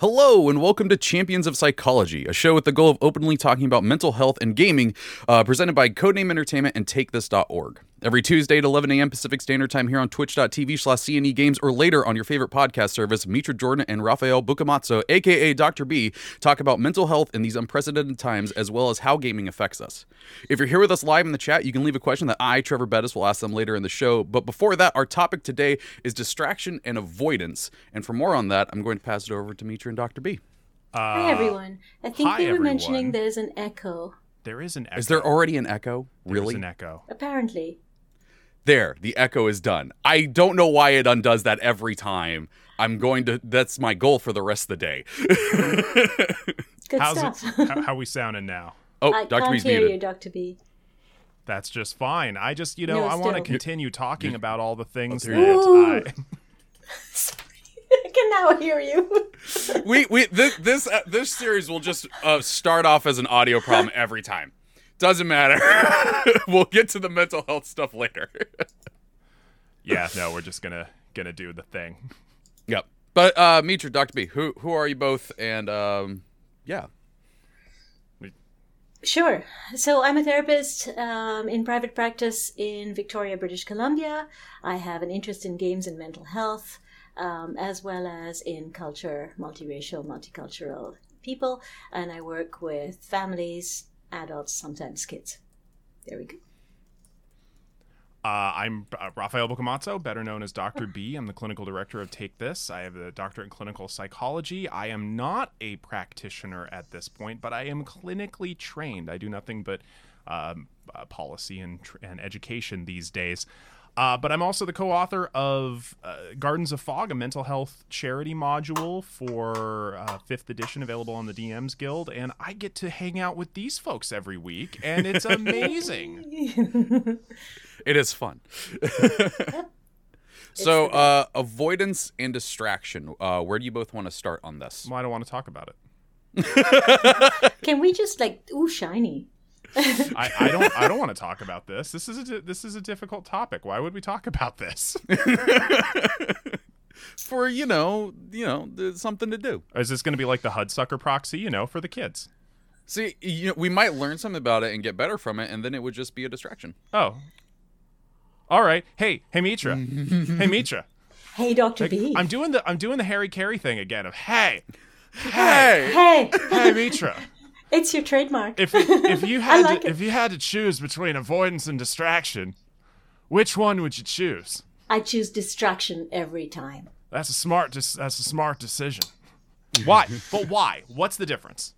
Hello, and welcome to Champions of Psychology, a show with the goal of openly talking about mental health and gaming, uh, presented by Codename Entertainment and TakeThis.org. Every Tuesday at 11 a.m. Pacific Standard Time here on twitch.tv slash CNE Games or later on your favorite podcast service, Mitra Jordan and Raffael Boccamazzo, aka Dr. B, talk about mental health in these unprecedented times as well as how gaming affects us. If you're here with us live in the chat, you can leave a question that I, Trevor Bettis, will ask them later in the show. But before that, our topic today is distraction and avoidance. And for more on that, I'm going to pass it over to Mitra and Dr. B. Uh, hi everyone. I think hi, they were everyone. mentioning there's an echo. There is an echo. Is there already an echo? There is Really? an echo. Apparently. There, the echo is done. I don't know why it undoes that every time. I'm going to. That's my goal for the rest of the day. Good How's stuff. it? How, how we sounding now? oh, I Dr. can't B's hear muted. you, Dr. B. That's just fine. I just, you know, No, I want to continue talking about all the things there that I. I can now hear you. we we this this, uh, this series will just uh, start off as an audio problem every time. Doesn't matter. we'll get to the mental health stuff later. Yeah, no, we're just gonna gonna do the thing. yep. But uh, Mitra, Dr. B, who who are you both? And um, yeah. Sure. So I'm a therapist um, in private practice in Victoria, British Columbia. I have an interest in games and mental health, um, as well as in culture, multiracial, multicultural people. And I work with families, adults, sometimes kids. There we go. Uh, I'm uh, Raffael Boccamazzo, better known as Dr. B. I'm the clinical director of Take This. I have a doctorate in clinical psychology. I am not a practitioner at this point, but I am clinically trained. I do nothing but um, uh, policy and, tr- and education these days. Uh, but I'm also the co-author of uh, Gardens of Fog, a mental health charity module for uh, fifth edition, available on the DMs Guild, and I get to hang out with these folks every week, and it's amazing. It is fun. so, uh, avoidance and distraction. Uh, where do you both want to start on this? well, I don't want to talk about it. Can we just like, ooh, shiny? I, I don't. I don't want to talk about this. This is a this is a difficult topic. Why would we talk about this? For you know, you know, something to do. Is this going to be like the Hudsucker proxy? You know, for the kids. See, you know, we might learn something about it and get better from it, and then it would just be a distraction. Oh. All right. Hey, hey, Mitra. hey, Mitra. Hey, Dr. B. I'm doing the I'm doing the Harry Carey thing again. Of hey, Hey, hey, hey, Mitra. It's your trademark. If if you had like to, it. if you had to choose between avoidance and distraction, which one would you choose? I choose distraction every time. That's a smart. Dis- that's a smart decision. Why? But why? What's the difference?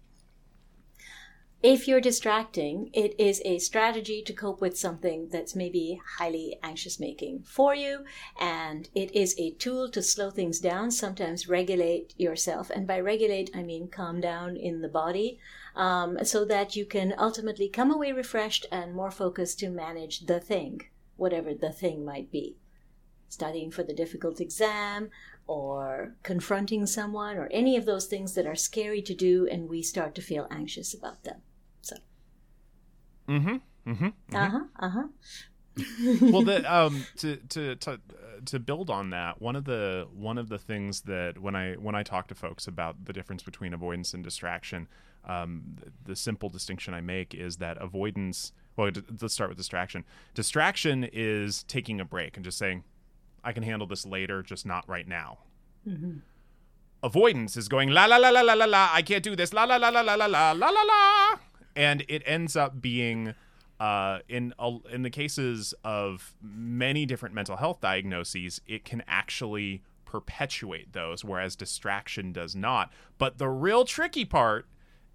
If you're distracting, it is a strategy to cope with something that's maybe highly anxious making for you, and it is a tool to slow things down, sometimes regulate yourself. And by regulate, I mean calm down in the body, um, so that you can ultimately come away refreshed and more focused to manage the thing, whatever the thing might be. Studying for the difficult exam, or confronting someone, or any of those things that are scary to do, and we start to feel anxious about them. So. Mm-hmm. Mm-hmm. Uh huh. Uh huh. well the um to to to uh, to build on that one of the one of the things that when i when i talk to folks about the difference between avoidance and distraction um the, simple distinction i make is that avoidance well d- let's start with distraction distraction is taking a break and just saying i can handle this later just not right now avoidance is going la la la la la la la i can't do this la la la la la la la la la la and it ends up being uh, in a, in the cases of many different mental health diagnoses, it can actually perpetuate those, whereas distraction does not. But the real tricky part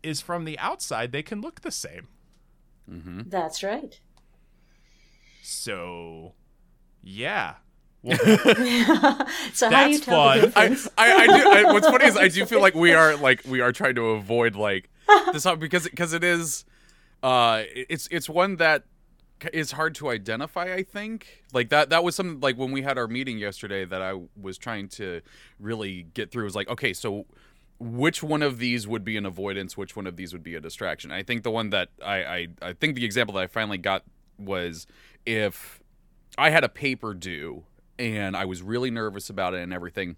is from the outside, they can look the same. That's right. So, yeah. Well, So how do you That's tell fun. the I. I, I do. I, what's funny is I do feel like we are like we are trying to avoid like this because because it is, uh, it's it's one that is hard to identify. I think like that that was something like when we had our meeting yesterday that I was trying to really get through. Was like okay, so which one of these would be an avoidance? Which one of these would be a distraction? I think the one that I I, I think the example that I finally got was if I had a paper due and I was really nervous about it and everything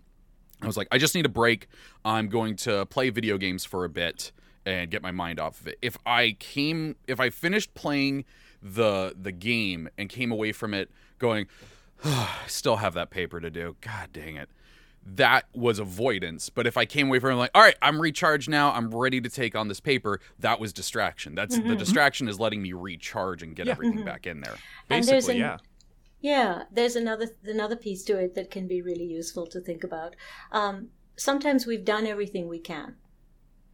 I was like, I just need a break. I'm going to play video games for a bit and get my mind off of it. If I came, if I finished playing the the game and came away from it going, oh, I still have that paper to do. God dang it. That was avoidance. But if I came away from it like, all right, I'm recharged now. I'm ready to take on this paper. That was distraction. That's Mm-hmm. the distraction is letting me recharge and get everything back in there. Basically, an- yeah. Yeah, there's another another piece to it that can be really useful to think about. Um, sometimes we've done everything we can,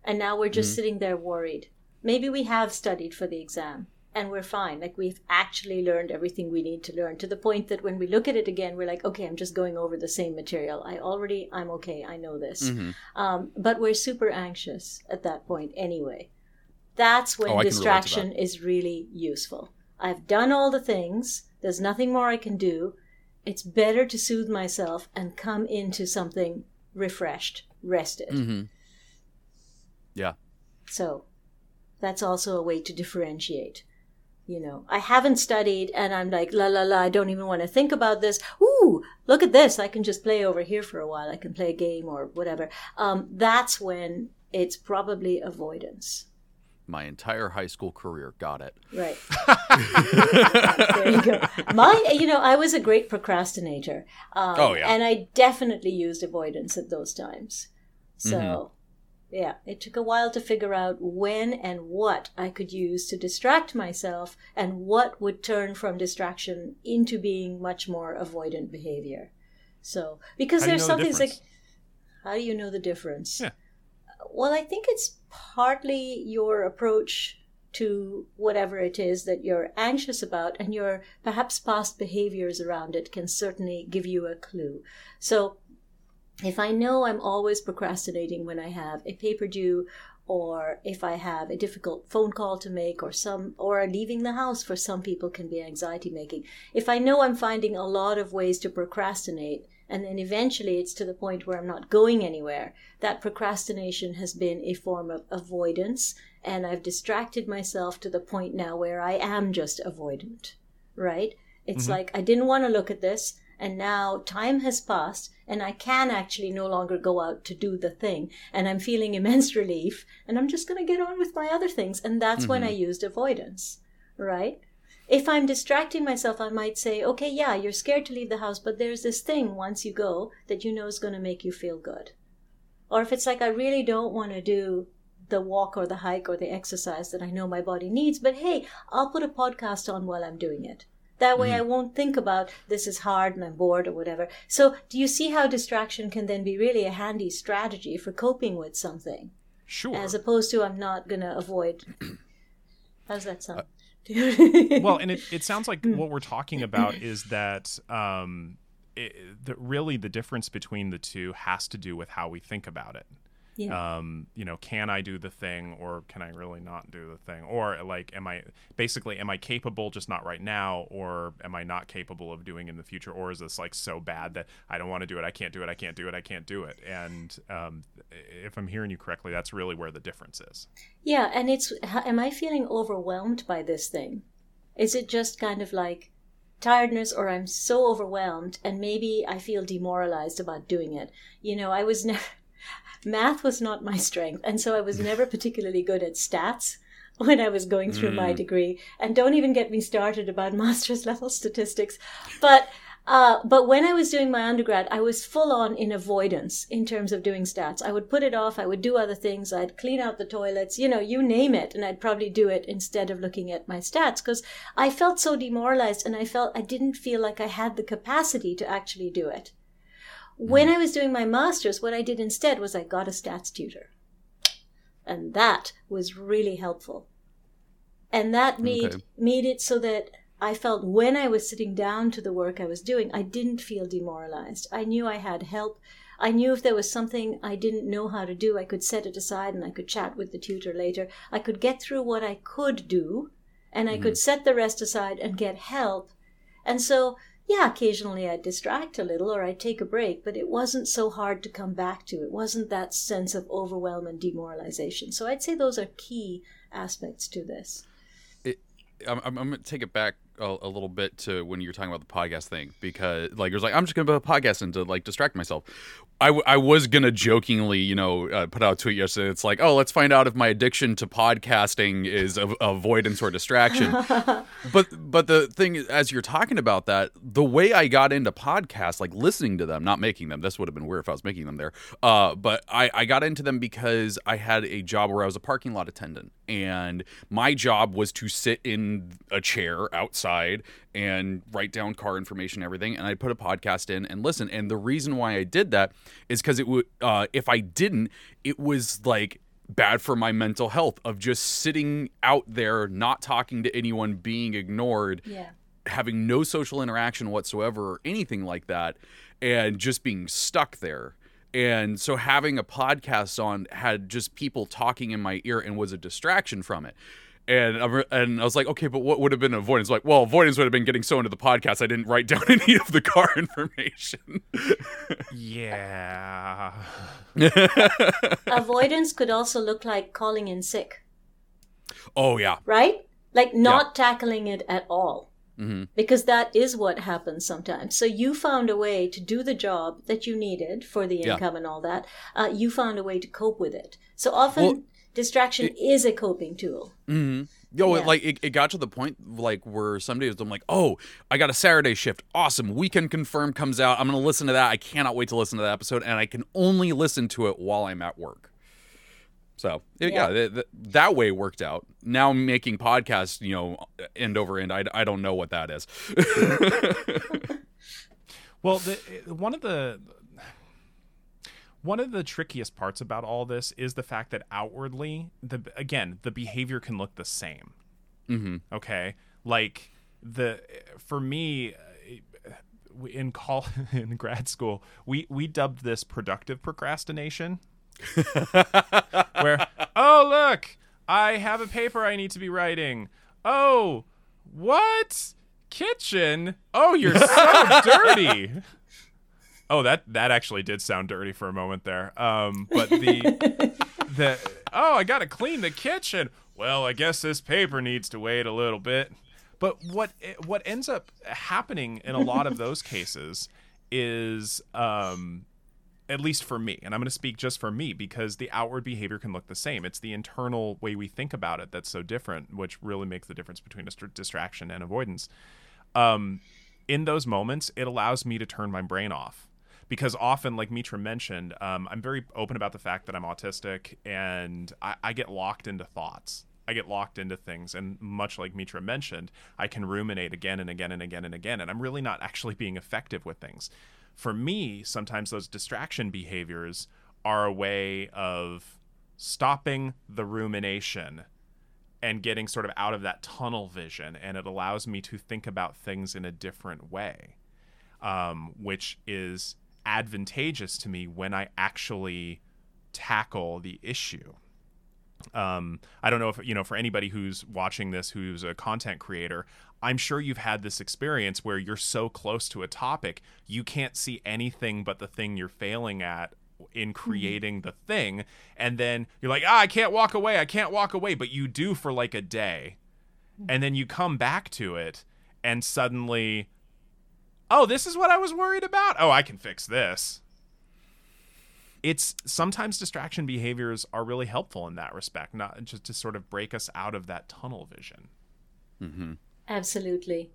and now we're just sitting there worried. Maybe we have studied for the exam and we're fine. Like we've actually learned everything we need to learn to the point that when we look at it again, we're like, okay, I'm just going over the same material. I already, I'm okay. I know this. Mhm. Um, but we're super anxious at that point anyway. That's when Oh, I can relate to distraction is really useful. I've done all the things. There's nothing more I can do. It's better to soothe myself and come into something refreshed, rested. Mm-hmm. Yeah. So that's also a way to differentiate. You know, I haven't studied and I'm like, la la la, I don't even want to think about this. Ooh, look at this. I can just play over here for a while. I can play a game or whatever. Um, that's when it's probably avoidance. My entire high school career got it. Right. there you go. My, you know, I was a great procrastinator. Um, Oh, yeah. And I definitely used avoidance at those times. So, Mm-hmm. Yeah, it took a while to figure out when and what I could use to distract myself and what would turn from distraction into being much more avoidant behavior. So, because How there's something like, how do you know the difference? Yeah. Uh, well, I think it's partly your approach to whatever it is that you're anxious about, and your perhaps past behaviors around it can certainly give you a clue. So, if I know I'm always procrastinating when I have a paper due, or if I have a difficult phone call to make, or some, or leaving the house for some people can be anxiety making. If I know I'm finding a lot of ways to procrastinate, and then eventually it's to the point where I'm not going anywhere, that procrastination has been a form of avoidance, and I've distracted myself to the point now where I am just avoidant, right? It's mm-hmm. like I didn't want to look at this, and now time has passed, and I can actually no longer go out to do the thing, and I'm feeling immense relief, and I'm just going to get on with my other things, and that's when mm-hmm. I used avoidance, right? if I'm distracting myself, I might say, okay, yeah, you're scared to leave the house, but there's this thing once you go that you know is going to make you feel good. Or if it's like, I really don't want to do the walk or the hike or the exercise that I know my body needs, but hey, I'll put a podcast on while I'm doing it. That way I won't think about this is hard and I'm bored or whatever. So, do you see how distraction can then be really a handy strategy for coping with something? Sure. As opposed to I'm not going to avoid. How's that sound? well, and it, it sounds like what we're talking about is that um, it, that really the difference between the two has to do with how we think about it. Yeah. Um, you know, can I do the thing or can I really not do the thing? Or like, am I basically, am I capable just not right now? Or am I not capable of doing in the future? Or is this like so bad that I don't want to do it? I can't do it. I can't do it. I can't do it. And um, if I'm hearing you correctly, that's really where the difference is. Yeah, and it's am I feeling overwhelmed by this thing? Is it just kind of like tiredness or I'm so overwhelmed and maybe I feel demoralized about doing it? You know, I was never math was not my strength, and so I was never particularly good at stats when I was going through my degree. And don't even get me started about master's level statistics. But uh, but when I was doing my undergrad, I was full on in avoidance in terms of doing stats. I would put it off. I would do other things. I'd clean out the toilets, you know, you name it. And I'd probably do it instead of looking at my stats because I felt so demoralized and I felt I didn't feel like I had the capacity to actually do it. When mm-hmm. I was doing my master's, what I did instead was I got a stats tutor. And that was really helpful. And that made Okay. made it so that I felt when I was sitting down to the work I was doing, I didn't feel demoralized. I knew I had help. I knew if there was something I didn't know how to do, I could set it aside and I could chat with the tutor later. I could get through what I could do and I could mm-hmm. set the rest aside and get help. And so, yeah, occasionally I'd distract a little or I'd take a break, but it wasn't so hard to come back to. It wasn't that sense of overwhelm and demoralization. So I'd say those are key aspects to this. I'm, I'm, I'm gonna take it back a, a little bit to when you were talking about the podcast thing because like it was like I'm just gonna put a podcast in to like distract myself. I, w- I was gonna jokingly, you know, uh, put out a tweet yesterday. It's like, oh, let's find out if my addiction to podcasting is a- avoidance or distraction. but but the thing, is, as you're talking about that, the way I got into podcasts, like listening to them, not making them. This would have been weird if I was making them there. Uh, but I, I got into them because I had a job where I was a parking lot attendant, and my job was to sit in a chair outside and write down car information, and everything, and I'd put a podcast in and listen. And the reason why I did that is because it would, uh, if I didn't, it was like bad for my mental health of just sitting out there, not talking to anyone, being ignored, Yeah. having no social interaction whatsoever or anything like that, and just being stuck there. And so having a podcast on had just people talking in my ear and was a distraction from it. And I, re- and I was like, okay, but what would have been avoidance? Like, well, avoidance would have been getting so into the podcast I didn't write down any of the car information. Yeah. Avoidance could also look like calling in sick, oh yeah, right? Like not tackling it at all. Mhm. Because that is what happens sometimes. So you found a way to do the job that you needed for the Yeah. income and all that. Uh, you found a way to cope with it. So often Well, distraction is a coping tool. Mm-hmm. Yo, Yeah. like it, it got to the point like where some days I'm like, oh, I got a Saturday shift. Awesome. Weekend confirmed comes out. I'm gonna listen to that. I cannot wait to listen to that episode, and I can only listen to it while I'm at work. So it- yeah, Yeah. th- th- that way worked out. Now making podcasts, you know, end over end. I, I don't know what that is. Well, the, one of the one of the trickiest parts about all this is the fact that outwardly, the again, the behavior can look the same. mm-hmm. Okay, like the for me uh, in call in grad school, we we dubbed this productive procrastination. where oh look, I have a paper I need to be writing. Oh, what? Kitchen? Oh, you're so dirty. Oh, that that actually did sound dirty for a moment there. Um, but the the oh, I gotta clean the kitchen. Well, I guess this paper needs to wait a little bit. But what what ends up happening in a lot of those cases is, um, at least for me, and I'm going to speak just for me because the outward behavior can look the same. It's the internal way we think about it that's so different, which really makes the difference between dist- distraction and avoidance. Um, in those moments, it allows me to turn my brain off because often, like Mitra mentioned, um, I'm very open about the fact that I'm autistic and I, I get locked into thoughts. I get locked into things, and much like Mitra mentioned, I can ruminate again and again and again and again, and I'm really not actually being effective with things. For me, sometimes those distraction behaviors are a way of stopping the rumination and getting sort of out of that tunnel vision, and it allows me to think about things in a different way, um, which is advantageous to me when I actually tackle the issue. Um, I don't know if you know for anybody who's watching this who's a content creator, I'm sure you've had this experience where you're so close to a topic you can't see anything but the thing you're failing at in creating the thing. And then you're like ah, i can't walk away i can't walk away but you do for like a day. And then you come back to it and suddenly oh this is what i was worried about oh i can fix this it's sometimes distraction behaviors are really helpful in that respect not just to sort of break us out of that tunnel vision Mm-hmm. Absolutely.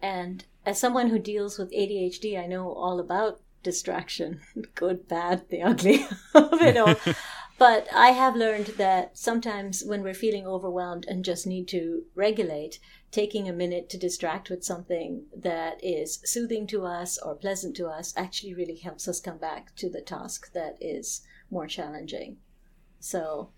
And as someone who deals with ADHD, I know all about distraction good, bad, the ugly of it all. but I have learned that sometimes when we're feeling overwhelmed and just need to regulate, taking a minute to distract with something that is soothing to us or pleasant to us actually really helps us come back to the task that is more challenging. So,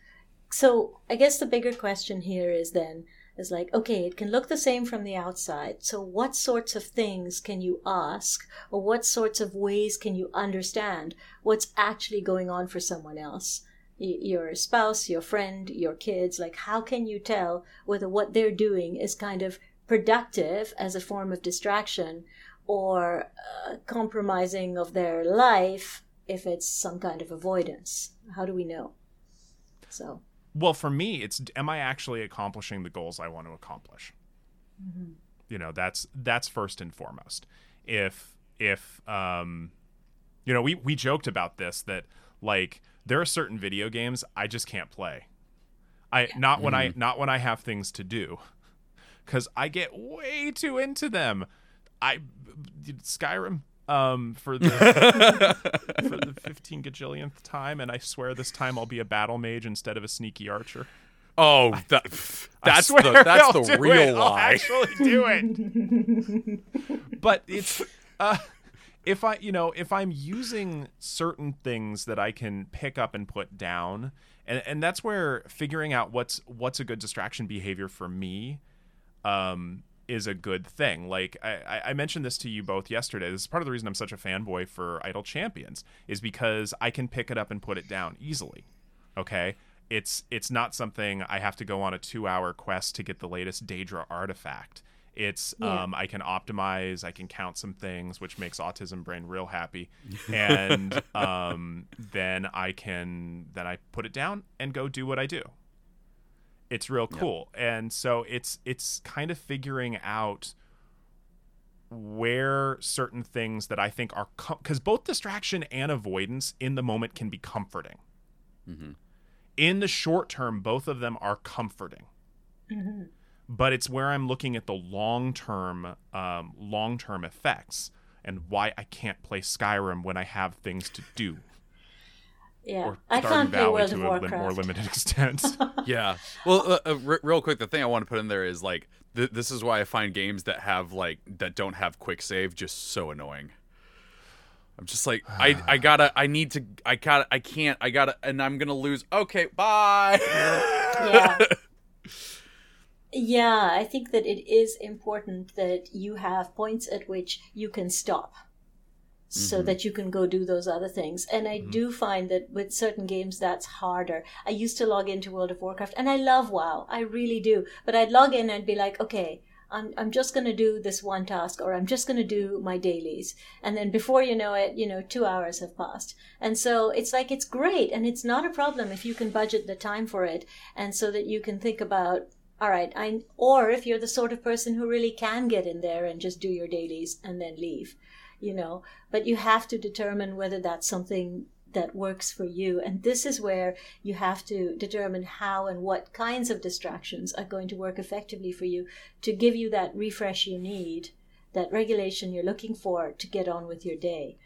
so I guess the bigger question here is then is like, okay, it can look the same from the outside. So, what sorts of things can you ask, or what sorts of ways can you understand what's actually going on for someone else? Your spouse, your friend, your kids, like, how can you tell whether what they're doing is kind of productive as a form of distraction or uh, compromising of their life if it's some kind of avoidance? How do we know? So, well for me it's am i actually accomplishing the goals i want to accomplish you know that's that's first and foremost if if um You know, we we joked about this that like there are certain video games I just can't play. I not when I not when I have things to do, because I get way too into them. I Skyrim um for the for the 15 gajillionth time, and I swear this time I'll be a battle mage instead of a sneaky archer. Oh, that, I that's swear the that's I'll the real it. I'll actually do it. but it's uh, if I you know if I'm using certain things that I can pick up and put down, and and that's where figuring out what's what's a good distraction behavior for me, um, is a good thing. Like I, I- mentioned this to you both yesterday. This is part of the reason I'm such a fanboy for Idle Champions is because I can pick it up and put it down easily. Okay. It's it's not something I have to go on a two hour quest to get the latest Daedra artifact. It's Yeah. um, I can optimize, I can count some things, which makes autism brain real happy, and um, then I can then I put it down and go do what I do. It's real cool, and so it's it's kind of figuring out where certain things that I think are because both distraction and avoidance in the moment can be comforting. In the short term, both of them are comforting but it's where I'm looking at the long term, um, long term effects and why I can't play Skyrim when I have things to do. Yeah, Or I Stardew can't play Valley World to of a li- Warcraft. more limited extent. Yeah. Well, uh, uh, re- real quick, the thing I want to put in there is like th- this is why I find games that have like that don't have quick save just so annoying. I'm just like I I gotta I need to I gotta I can't I gotta and I'm gonna lose. Okay, bye. yeah. Yeah, I think that it is important that you have points at which you can stop so mm-hmm. that you can go do those other things. And I mm-hmm. do find that with certain games that's harder. I used to log into World of Warcraft and I love WoW. I really do. But I'd log in and be like, okay, I'm, I'm just going to do this one task or I'm just going to do my dailies. And then before you know it, you know, two hours have passed. And so it's like, it's great. And it's not a problem if you can budget the time for it. And so that you can think about, all right, I, or if you're the sort of person who really can get in there and just do your dailies and then leave, you know, but you have to determine whether that's something that works for you. And this is where you have to determine how and what kinds of distractions are going to work effectively for you to give you that refresh you need, that regulation you're looking for to get on with your day.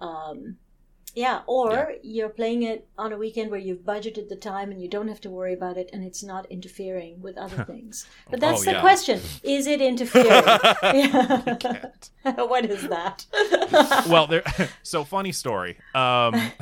Um, yeah, or you're playing it on a weekend where you've budgeted the time and you don't have to worry about it and it's not interfering with other things. But that's Oh, the yeah. question. Is it interfering? Yeah. what is that? well, there. So funny story. Um,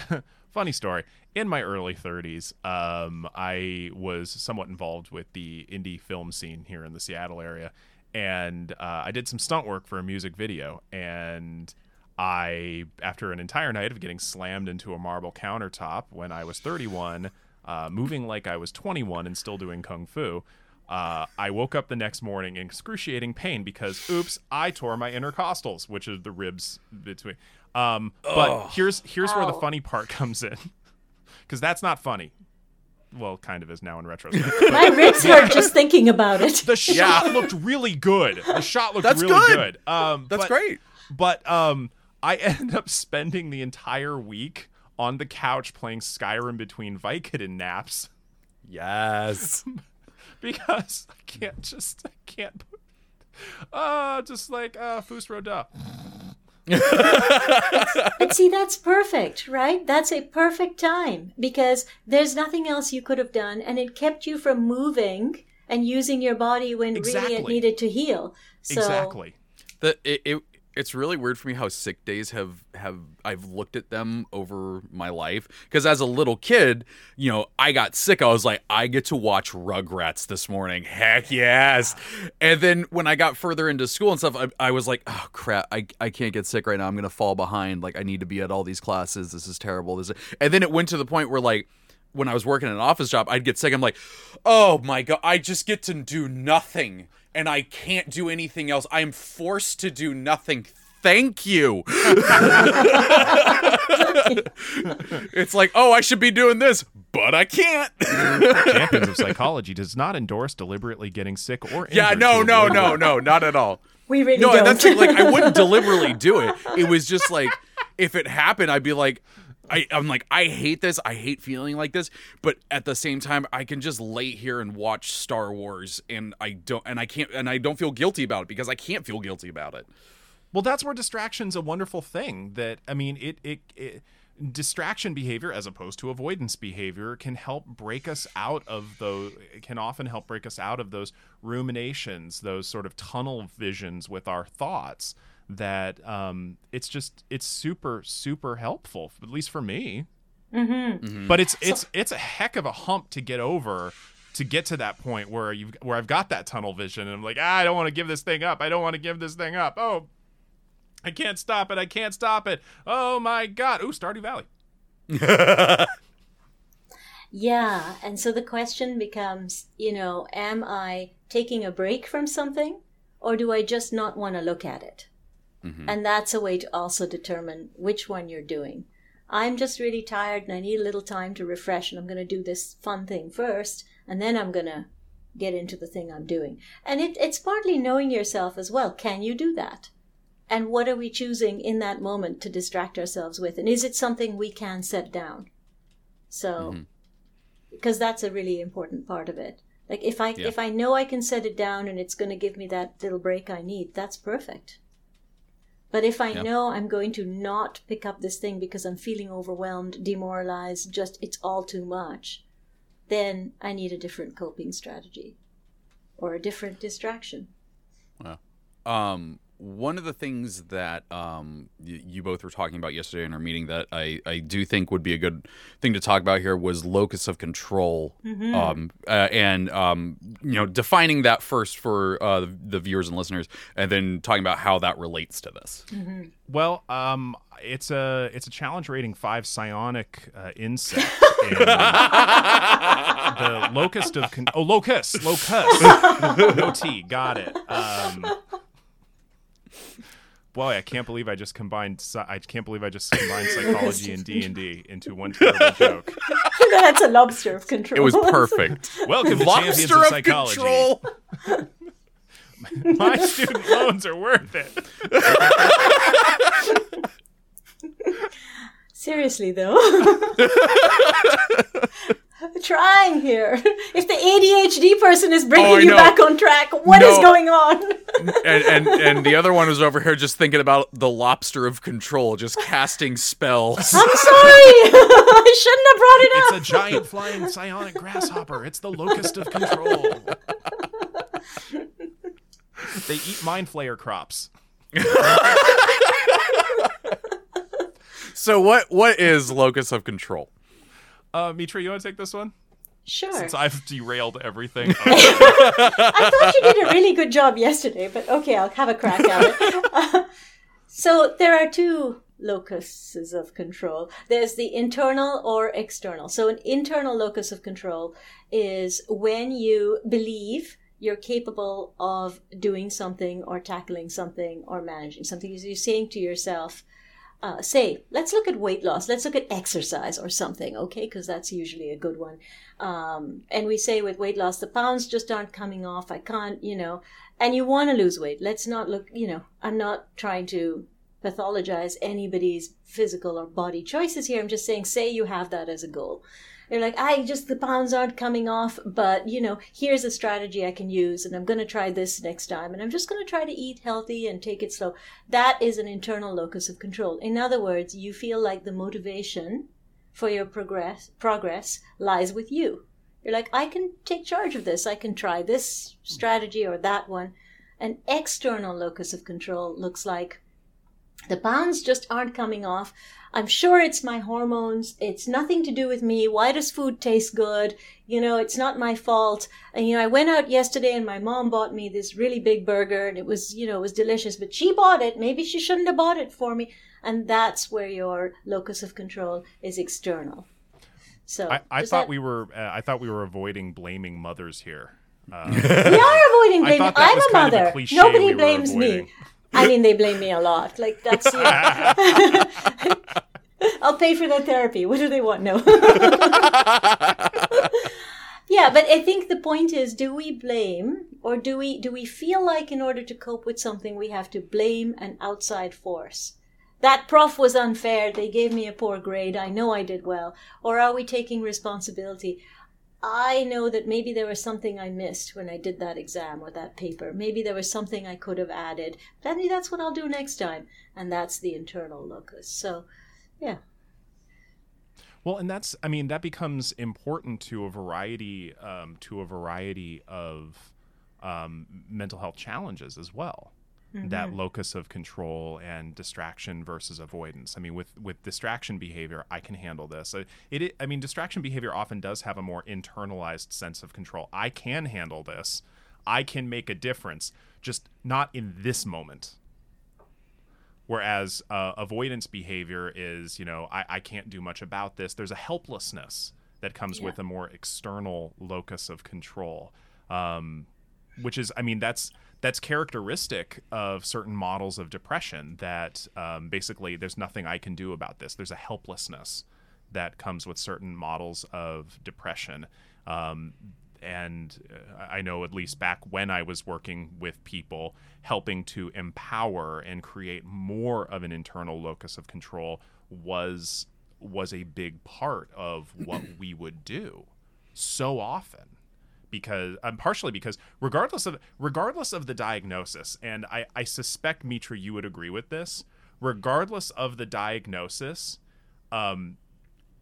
funny story. In my early 30s, um, I was somewhat involved with the indie film scene here in the Seattle area, and uh, I did some stunt work for a music video. And I, after an entire night of getting slammed into a marble countertop when I was 31, uh, moving like I was 21 and still doing kung fu. Uh, I woke up the next morning in excruciating pain because, oops, I tore my intercostals, which are the ribs between. Um, but here's here's where the funny part comes in, because that's not funny. Well, kind of is now in retrospect. My ribs hurt just thinking about it. the shot looked really good. The shot looked That's really good. good. Um, That's but- great. But um, I ended up spending the entire week on the couch playing Skyrim between Vicodin naps Yes. because I can't just I can't. put- Uh, just like uh, Fus Ro Dah. And see, that's perfect, right? That's a perfect time because there's nothing else you could have done, and it kept you from moving and using your body when really it needed to heal. So, Exactly. the it, it it's really weird for me how sick days have have I've looked at them over my life because as a little kid, you know, I got sick. I was like, I get to watch Rugrats this morning. Heck yes! And then when I got further into school and stuff, I, I was like, oh crap, I I can't get sick right now. I'm gonna fall behind. Like I need to be at all these classes. This is terrible. This is... and then it went to the point where like. When I was working in an office job, I'd get sick. I'm like, oh my God, I just get to do nothing and I can't do anything else. I'm forced to do nothing. Thank you. it's like, oh, I should be doing this, but I can't. Champions of Psychology does not endorse deliberately getting sick or yeah, no, no, no, work. no, not at all. we really No, don't. and that's like, like I wouldn't deliberately do it. It was just like if it happened, I'd be like, I, I'm like, I hate this. I hate feeling like this. But at the same time, I can just lay here and watch Star Wars, and I don't, and I can't, and I don't feel guilty about it because I can't feel guilty about it. Well, that's where distraction's a wonderful thing. That I mean, it it. it distraction behavior as opposed to avoidance behavior can help break us out of those can often help break us out of those ruminations those sort of tunnel visions with our thoughts that um, it's just it's super super helpful at least for me. Mm-hmm. but it's it's it's a heck of a hump to get over to get to that point where you where I've got that tunnel vision and I'm like ah, I don't want to give this thing up. I don't want to give this thing up. Oh I can't stop it. I can't stop it. Oh my god. Ooh Stardew Valley. Yeah, and so the question becomes, you know, am I taking a break from something or do I just not want to look at it? Mm-hmm. And that's a way to also determine which one you're doing. I'm just really tired and I need a little time to refresh and I'm going to do this fun thing first and then I'm going to get into the thing I'm doing. And it, it's partly knowing yourself as well. Can you do that? And what are we choosing in that moment to distract ourselves with? And is it something we can set down? So, mm-hmm. because that's a really important part of it. Like if I Yeah. if I know I can set it down and it's going to give me that little break I need, that's perfect. But if I Yeah. know I'm going to not pick up this thing because I'm feeling overwhelmed, demoralized, just it's all too much, then I need a different coping strategy or a different distraction. Um, one of the things that um, y- you both were talking about yesterday in our meeting that I, I do think would be a good thing to talk about here was locus of control, um, uh, and um, you know defining that first for uh, the, the viewers and listeners, and then talking about how that relates to this. Well, um, it's a it's a challenge rating five psionic uh, insect. and, the locust of con- oh locust locust no T got it. Boy, I can't believe I just combined. I can't believe I just combined psychology and D and D into one terrible joke. that's a lobster of control. It was perfect. Welcome to Champions Lobster of of Psychology. control. My student loans are worth it. Seriously, though. Trying here. If the ADHD person is bringing Oh, you back on track, what is No. going on? and, and and the other one was over here just thinking about the lobster of control, just casting spells. I'm sorry. I shouldn't have brought it up. It's a giant flying psionic grasshopper. It's the locust of control. they eat mind flayer crops. So what what is locus of control? Uh, Mitra, you want to take this one? Sure. Since I've derailed everything. I thought you did a really good job yesterday, but okay, I'll have a crack at it. Uh, so there are two locuses of control. There's the internal or external. So an internal locus of control is when you believe you're capable of doing something or tackling something or managing something. You're saying to yourself, uh, say, let's look at weight loss, let's look at exercise or something, okay? Because that's usually a good one. Um, and we say with weight loss, the pounds just aren't coming off. I can't, you know, and you want to lose weight. Let's not look, you know, I'm not trying to pathologize anybody's physical or body choices here. I'm just saying, say you have that as a goal. You're like, I just, the pounds aren't coming off, but you know, here's a strategy I can use, and I'm going to try this next time, and I'm just going to try to eat healthy and take it slow. That is an internal locus of control. In other words, you feel like the motivation for your progress, progress lies with you. You're like, I can take charge of this. I can try this strategy or that one. An external locus of control looks like the pounds just aren't coming off. I'm sure it's my hormones. It's nothing to do with me. Why does food taste good? You know, it's not my fault. And, you know, I went out yesterday and my mom bought me this really big burger and it was, you know, it was delicious, but she bought it. Maybe she shouldn't have bought it for me. And that's where your locus of control is external. So I, I thought that- we were. Uh, I thought we were avoiding blaming mothers here. Uh, we are avoiding blaming. I'm a kind of a mother. Nobody we blames me. I mean, they blame me a lot. Like that's. You. I'll pay for that therapy. What do they want? No. yeah, but I think the point is: do we blame, or do we do we feel like in order to cope with something we have to blame an outside force? that prof was unfair. They gave me a poor grade. I know I did well. Or are we taking responsibility? I know that maybe there was something I missed when I did that exam or that paper. Maybe there was something I could have added. Maybe that's what I'll do next time. And that's the internal locus. So, yeah. Well, and that's I mean that becomes important to a variety um, to a variety of um, mental health challenges as well. Mm-hmm. That locus of control and distraction versus avoidance. I mean, with with distraction behavior, I can handle this. It, it I mean, distraction behavior often does have a more internalized sense of control. I can handle this. I can make a difference, just not in this moment Whereas uh, avoidance behavior is, you know, I, I can't do much about this. There's a helplessness that comes yeah. with a more external locus of control, um, which is, I mean, that's that's characteristic of certain models of depression. That um, basically, there's nothing I can do about this. There's a helplessness that comes with certain models of depression. Um, and uh, I know at least back when I was working with people, helping to empower and create more of an internal locus of control was was a big part of what we would do so often because um, partially because regardless of regardless of the diagnosis and I, I suspect mitra you would agree with this regardless of the diagnosis um,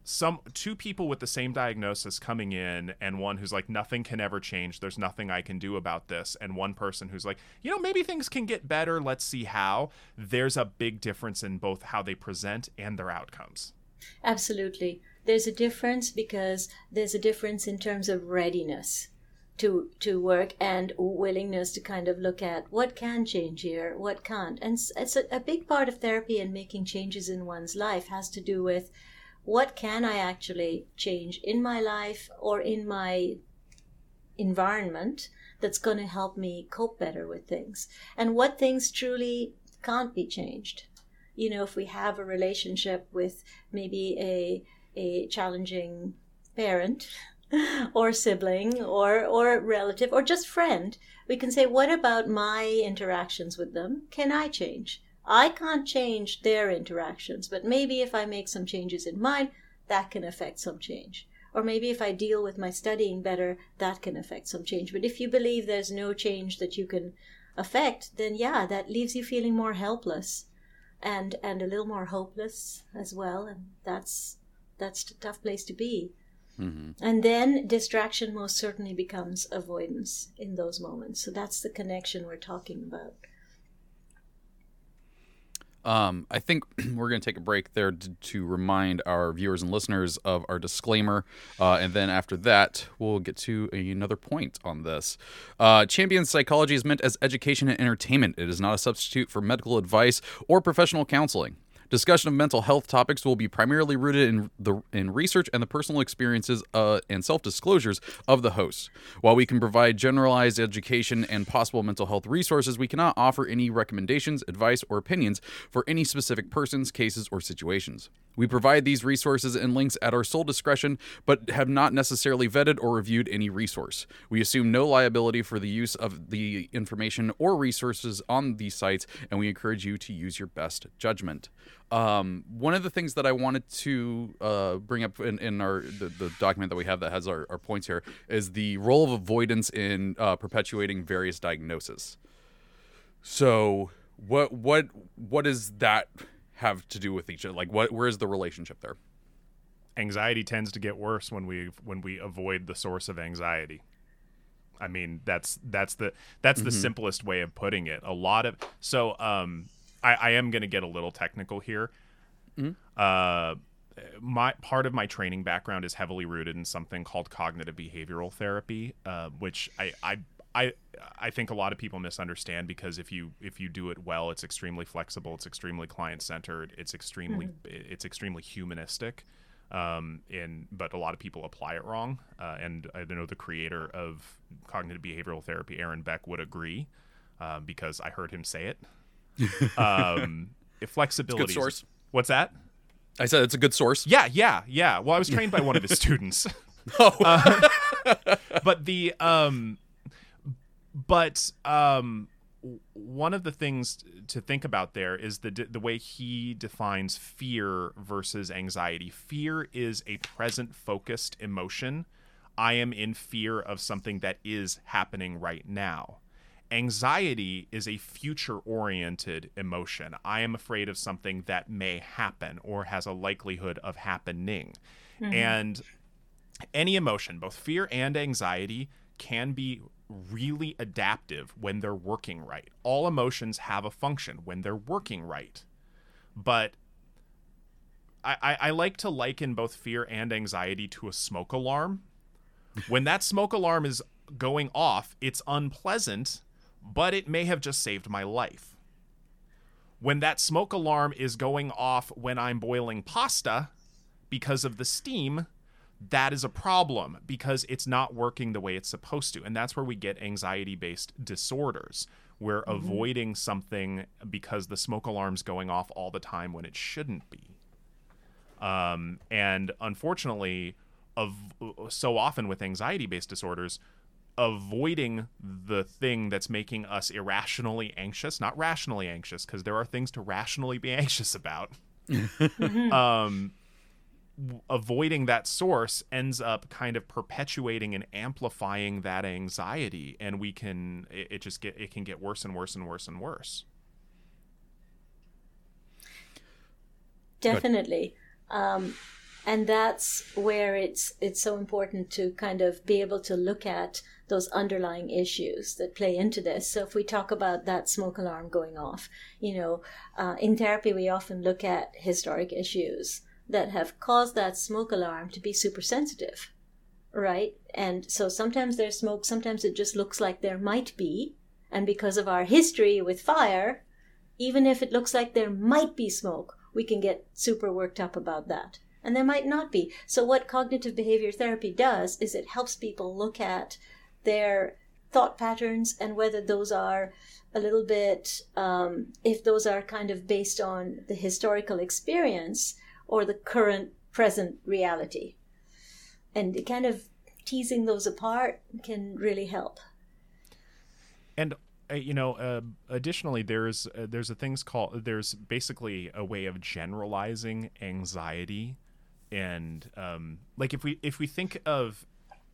some two people with the same diagnosis coming in and one who's like nothing can ever change. There's nothing i can do about this and one person who's like you know maybe things can get better. Let's see how. There's a big difference in both how they present and their outcomes. Absolutely. There's a difference because there's a difference in terms of readiness to to work and willingness to kind of look at what can change here what can't and it's a, a big part of therapy and making changes in one's life has to do with what can I actually change in my life or in my environment that's going to help me cope better with things? And what things truly can't be changed? You know, if we have a relationship with maybe a, a challenging parent or sibling or, or relative or just friend, we can say, what about my interactions with them? Can I change? I can't change their interactions, but maybe if I make some changes in mine, that can affect some change. Or maybe if I deal with my studying better, that can affect some change. But if you believe there's no change that you can affect, then yeah, that leaves you feeling more helpless and and a little more hopeless as well. And that's that's a tough place to be. Mm-hmm. And then distraction most certainly becomes avoidance in those moments. So that's the connection we're talking about. Um, I think we're going to take a break there to, to, remind our viewers and listeners of our disclaimer. Uh, and then after that, we'll get to another point on this. Uh, Champion Psychology is meant as education and entertainment, it is not a substitute for medical advice or professional counseling. Discussion of mental health topics will be primarily rooted in the in research and the personal experiences uh, and self disclosures of the hosts. While we can provide generalized education and possible mental health resources, we cannot offer any recommendations, advice, or opinions for any specific persons, cases, or situations. We provide these resources and links at our sole discretion, but have not necessarily vetted or reviewed any resource. We assume no liability for the use of the information or resources on these sites, and we encourage you to use your best judgment. Um, one of the things that I wanted to uh, bring up in, in our the, the, document that we have that has our, our, points here is the role of avoidance in uh, perpetuating various diagnoses. So, what what what does that have to do with each other? Like, what where is the relationship there? Anxiety tends to get worse when we when we avoid the source of anxiety. I mean, that's that's the that's the mm-hmm. simplest way of putting it. A lot of so um I, I am going to get a little technical here. Mm-hmm. Uh, my part of my training background is heavily rooted in something called cognitive behavioral therapy, uh, which I, I I I think a lot of people misunderstand because if you if you do it well, it's extremely flexible, it's extremely client centered, it's extremely mm-hmm. it's extremely humanistic. Um, and but a lot of people apply it wrong. Uh, and I know the creator of cognitive behavioral therapy, Aaron Beck, would agree uh, because I heard him say it um, flexibility. good source. What's that? I said it's a good source. Yeah, yeah, yeah. Well, I was trained by one of his students. oh. Uh, but the um, but um, one of the things to think about there is the the way he defines fear versus anxiety. Fear is a present focused emotion. I am in fear of something that is happening right now. Anxiety is a future oriented emotion. I am afraid of something that may happen or has a likelihood of happening. Mm-hmm. And any emotion, both fear and anxiety, can be really adaptive when they're working right. All emotions have a function when they're working right. But I, I, I like to liken both fear and anxiety to a smoke alarm. when that smoke alarm is going off, it's unpleasant, but it may have just saved my life. When that smoke alarm is going off when I'm boiling pasta because of the steam, that is a problem because it's not working the way it's supposed to. And that's where we get anxiety based disorders. We're mm-hmm. avoiding something because the smoke alarm's going off all the time when it shouldn't be. Um, and unfortunately, of so often with anxiety based disorders, avoiding the thing that's making us irrationally anxious, not rationally anxious, because there are things to rationally be anxious about. Um, avoiding that source ends up kind of perpetuating and amplifying that anxiety and we can it, it, just get it can get worse and worse and worse and worse definitely um, and that's where it's it's so important to kind of be able to look at those underlying issues that play into this so if we talk about that smoke alarm going off you know uh, in therapy we often look at historic issues that have caused that smoke alarm to be super sensitive, right? And so sometimes there's smoke, sometimes it just looks like there might be. And because of our history with fire, even if it looks like there might be smoke, we can get super worked up about that. And there might not be. So, what cognitive behavior therapy does is it helps people look at their thought patterns and whether those are a little bit, um, if those are kind of based on the historical experience or the current present reality. And kind of teasing those apart can really help. And uh, you know, uh, additionally, there's uh, there's a things called there's basically a way of generalizing anxiety, and um, like if we if we think of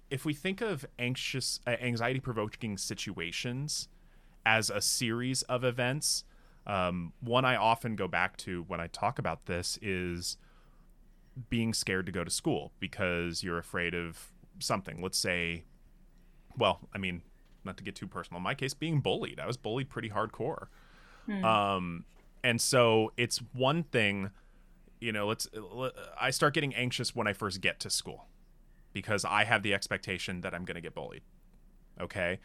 if we think of anxious uh, anxiety provoking situations as a series of events, um, one I often go back to when I talk about this is being scared to go to school because you're afraid of something. Let's say, well, I mean, not to get too personal. In my case, being bullied. I was bullied pretty hardcore. Hmm. Um, and so it's one thing, you know, let's, I start getting anxious when I first get to school because I have the expectation that I'm going to get bullied. Okay.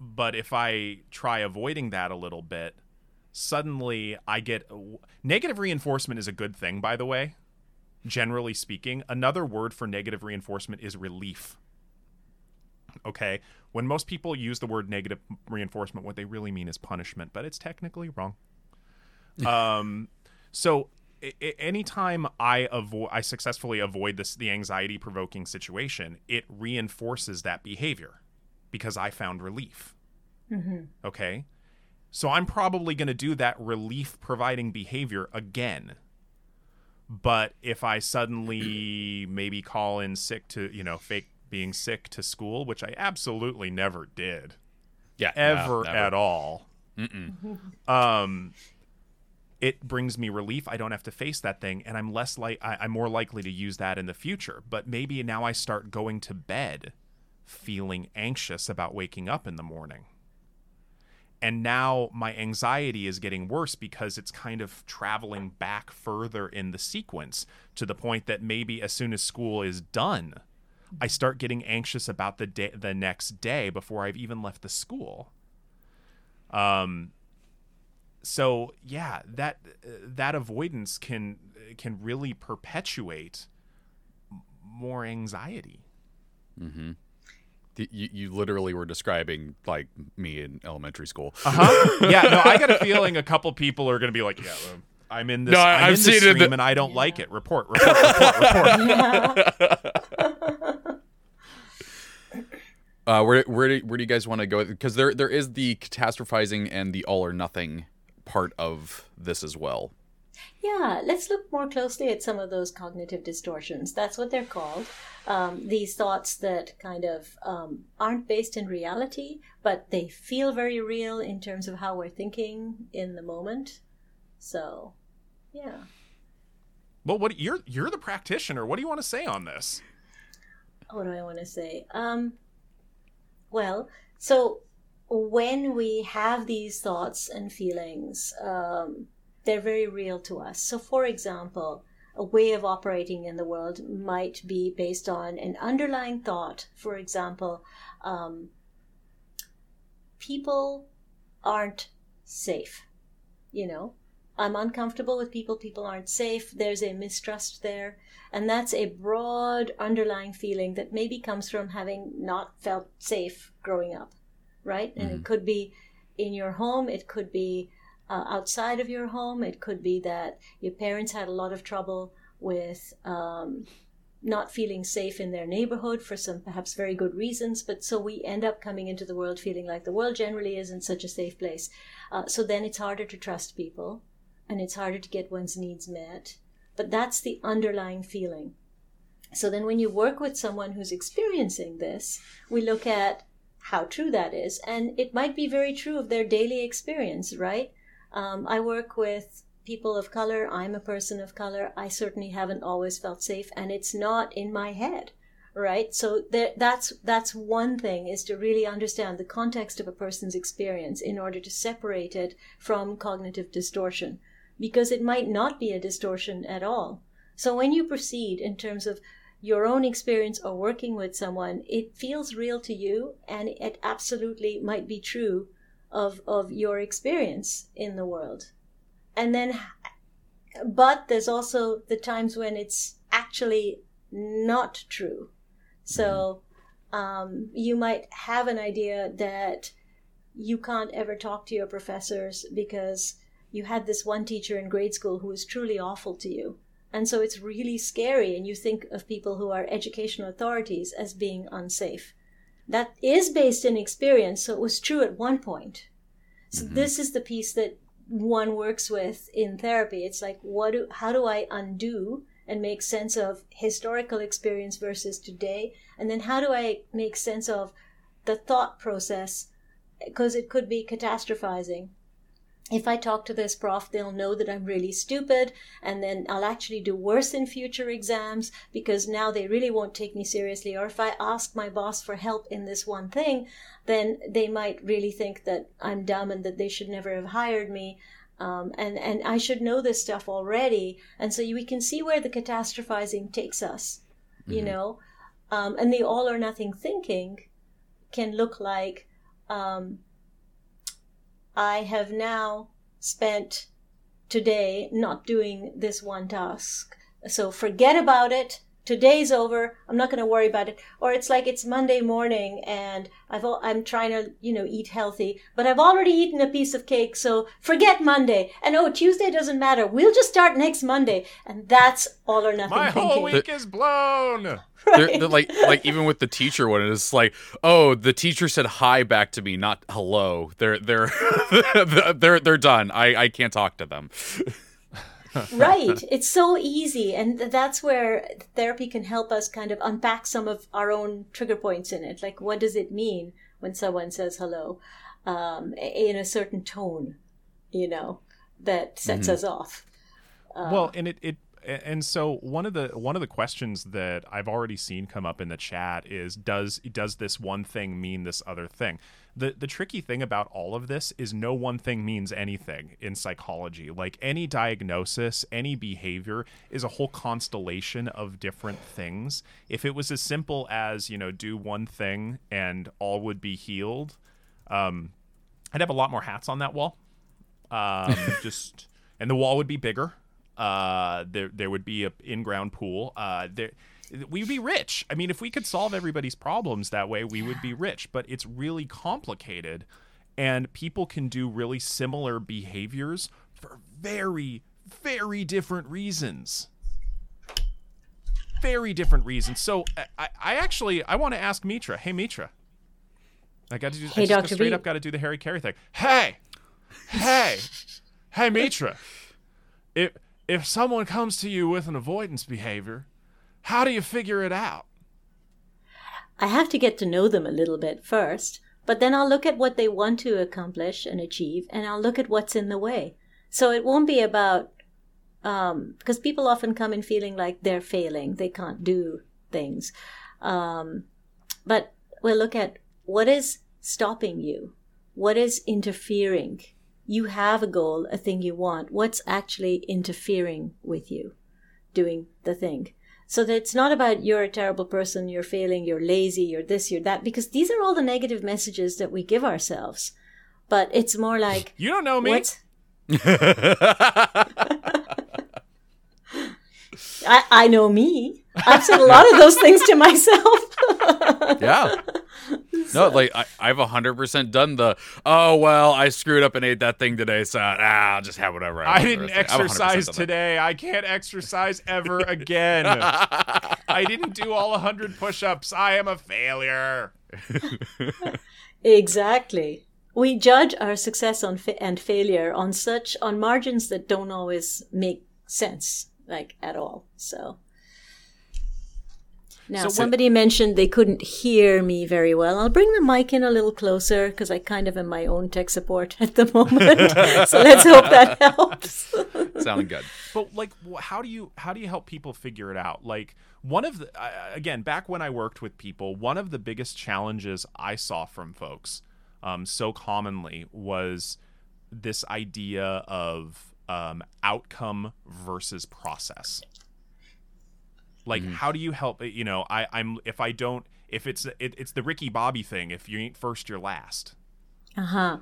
But if I try avoiding that a little bit, suddenly I get negative reinforcement is a good thing, by the way generally speaking. Another word for negative reinforcement is relief. Okay? When most people use the word negative reinforcement, what they really mean is punishment, but it's technically wrong. um, so anytime I avoid, I successfully avoid this the anxiety provoking situation, it reinforces that behavior because I found relief. Mm-hmm. Okay, so I'm probably going to do that relief providing behavior again but if I suddenly maybe call in sick to, you know, fake being sick to school, which I absolutely never did. Yeah. Ever no, at all. um, it brings me relief. I don't have to face that thing, and I'm less like I'm more likely to use that in the future. But maybe now I start going to bed feeling anxious about waking up in the morning and now my anxiety is getting worse because it's kind of traveling back further in the sequence to the point that maybe as soon as school is done i start getting anxious about the day the next day before i've even left the school um so yeah that that avoidance can can really perpetuate more anxiety mm-hmm you, you literally were describing like me in elementary school. Uh huh. yeah. No, I got a feeling a couple people are going to be like, yeah. Um, I'm in this. No, I'm I've in seen this stream the- and I don't yeah. like it. Report, report, report, report. Uh, where where do, where do you guys want to go? Because there there is the catastrophizing and the all or nothing part of this as well. Yeah, let's look more closely at some of those cognitive distortions. That's what they're called. Um, these thoughts that kind of um, aren't based in reality, but they feel very real in terms of how we're thinking in the moment. So, yeah. Well, what you're you're the practitioner. What do you want to say on this? What do I want to say? Um, well, so when we have these thoughts and feelings, um, they're very real to us. So, for example, a way of operating in the world might be based on an underlying thought. For example, um, people aren't safe. You know, I'm uncomfortable with people, people aren't safe, there's a mistrust there. And that's a broad underlying feeling that maybe comes from having not felt safe growing up, right? And mm-hmm. it could be in your home, it could be uh, outside of your home. It could be that your parents had a lot of trouble with um, not feeling safe in their neighborhood for some perhaps very good reasons. But so we end up coming into the world feeling like the world generally isn't such a safe place. Uh, so then it's harder to trust people and it's harder to get one's needs met. But that's the underlying feeling. So then when you work with someone who's experiencing this, we look at how true that is. And it might be very true of their daily experience, right? Um, I work with people of color. I'm a person of color. I certainly haven't always felt safe, and it's not in my head, right? So there, that's that's one thing is to really understand the context of a person's experience in order to separate it from cognitive distortion, because it might not be a distortion at all. So when you proceed in terms of your own experience or working with someone, it feels real to you, and it absolutely might be true of of your experience in the world. And then but there's also the times when it's actually not true. So um, you might have an idea that you can't ever talk to your professors because you had this one teacher in grade school who was truly awful to you and so it's really scary and you think of people who are educational authorities as being unsafe that is based in experience, so it was true at one point. So mm-hmm. this is the piece that one works with in therapy. It's like, what do, how do I undo and make sense of historical experience versus today? And then how do I make sense of the thought process? Because it could be catastrophizing if I talk to this prof, they'll know that I'm really stupid, and then I'll actually do worse in future exams because now they really won't take me seriously. Or if I ask my boss for help in this one thing, then they might really think that I'm dumb and that they should never have hired me. Um, and and I should know this stuff already. And so we can see where the catastrophizing takes us, mm-hmm. you know, um, and the all or nothing thinking can look like. Um, I have now spent today not doing this one task. So forget about it. Today's over. I'm not going to worry about it. Or it's like it's Monday morning and I've I'm trying to you know eat healthy, but I've already eaten a piece of cake. So forget Monday. And oh, Tuesday doesn't matter. We'll just start next Monday. And that's all or nothing. My thinking. whole week is blown. Right. They're, they're like like even with the teacher one, it's like, oh, the teacher said hi back to me, not hello. They're they're they're they're done. I I can't talk to them. right. It's so easy, and that's where therapy can help us kind of unpack some of our own trigger points in it. Like, what does it mean when someone says hello um, in a certain tone? You know, that sets mm-hmm. us off. Uh, well, and it it and so one of the one of the questions that I've already seen come up in the chat is does does this one thing mean this other thing? The the tricky thing about all of this is no one thing means anything in psychology. Like any diagnosis, any behavior is a whole constellation of different things. If it was as simple as, you know, do one thing and all would be healed, um, I'd have a lot more hats on that wall. Um, just and the wall would be bigger uh, there there would be a in-ground pool. Uh, there we'd be rich. I mean, if we could solve everybody's problems that way, we would be rich. But it's really complicated, and people can do really similar behaviors for very, very different reasons. Very different reasons. So I, I actually I want to ask Mitra. Hey Mitra, I got to do. Hey, I just Dr. straight B. up got to do the Harry Caray thing. Hey, hey, hey, Mitra. If if someone comes to you with an avoidance behavior, how do you figure it out? I have to get to know them a little bit first, but then I'll look at what they want to accomplish and achieve, and I'll look at what's in the way. So it won't be about, um, because people often come in feeling like they're failing, they can't do things. Um, but we'll look at what is stopping you, what is interfering. You have a goal, a thing you want. What's actually interfering with you doing the thing? So that it's not about you're a terrible person, you're failing, you're lazy, you're this, you're that, because these are all the negative messages that we give ourselves. But it's more like, You don't know me. I, I know me. I've said a lot of those things to myself. yeah. No, like I, I've hundred percent done the. Oh well, I screwed up and ate that thing today, so ah, I'll just have whatever. I want the didn't rest of the day. I've 100% exercise done that. today. I can't exercise ever again. I didn't do all 100 push ups. I am a failure. Exactly. We judge our success on fa- and failure on such on margins that don't always make sense, like at all. So now So- somebody mentioned they couldn't hear me very well. I'll bring the mic in a little closer because I kind of am my own tech support at the moment. so let's hope that helps. Sounding good. But like, how do you how do you help people figure it out? Like one of the I- I- again back when I worked with people, one of the biggest challenges I saw from folks um, so commonly was this idea of um, outcome versus process. Like, how do you help? You know, I, I'm if I don't if it's it, it's the Ricky Bobby thing. If you ain't first, you're last. Uh huh.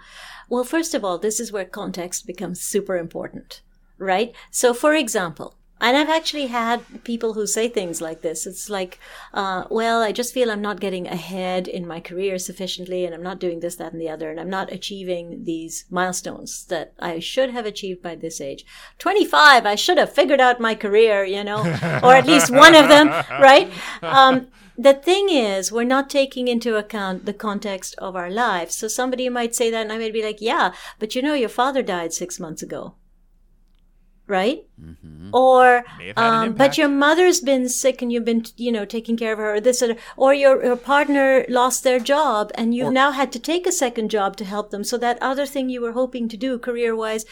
Well, first of all, this is where context becomes super important, right? So, for example, and I've actually had people who say things like this. It's like, uh, well, I just feel I'm not getting ahead in my career sufficiently, and I'm not doing this, that, and the other, and I'm not achieving these milestones that I should have achieved by this age. 25, I should have figured out my career, you know, or at least one of them, right? Um, the thing is, we're not taking into account the context of our lives. So somebody might say that, and I might be like, yeah, but you know, your father died six months ago. Right? Or, had an um, but your mother's been sick and you've been, you know, taking care of her, or this, or, or your, your partner lost their job and you've now had to take a second job to help them. So that other thing you were hoping to do career wise,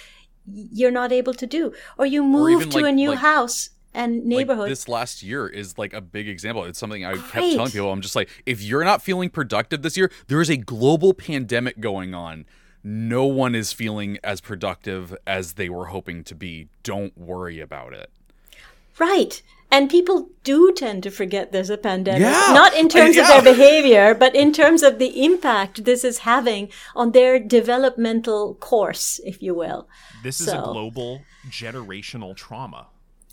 you're not able to do. Or you move even to like- a new like- house and neighborhood. Like this last year is like a big example. It's something I kept telling people. I'm just like, if you're not feeling productive this year, there is a global pandemic going on. No one is feeling as productive as they were hoping to be. Don't worry about it. Right. And people do tend to forget there's a pandemic. Yeah. Not in terms Yeah. of their behavior, but in terms of the impact this is having on their developmental course, if you will. This is a global generational trauma.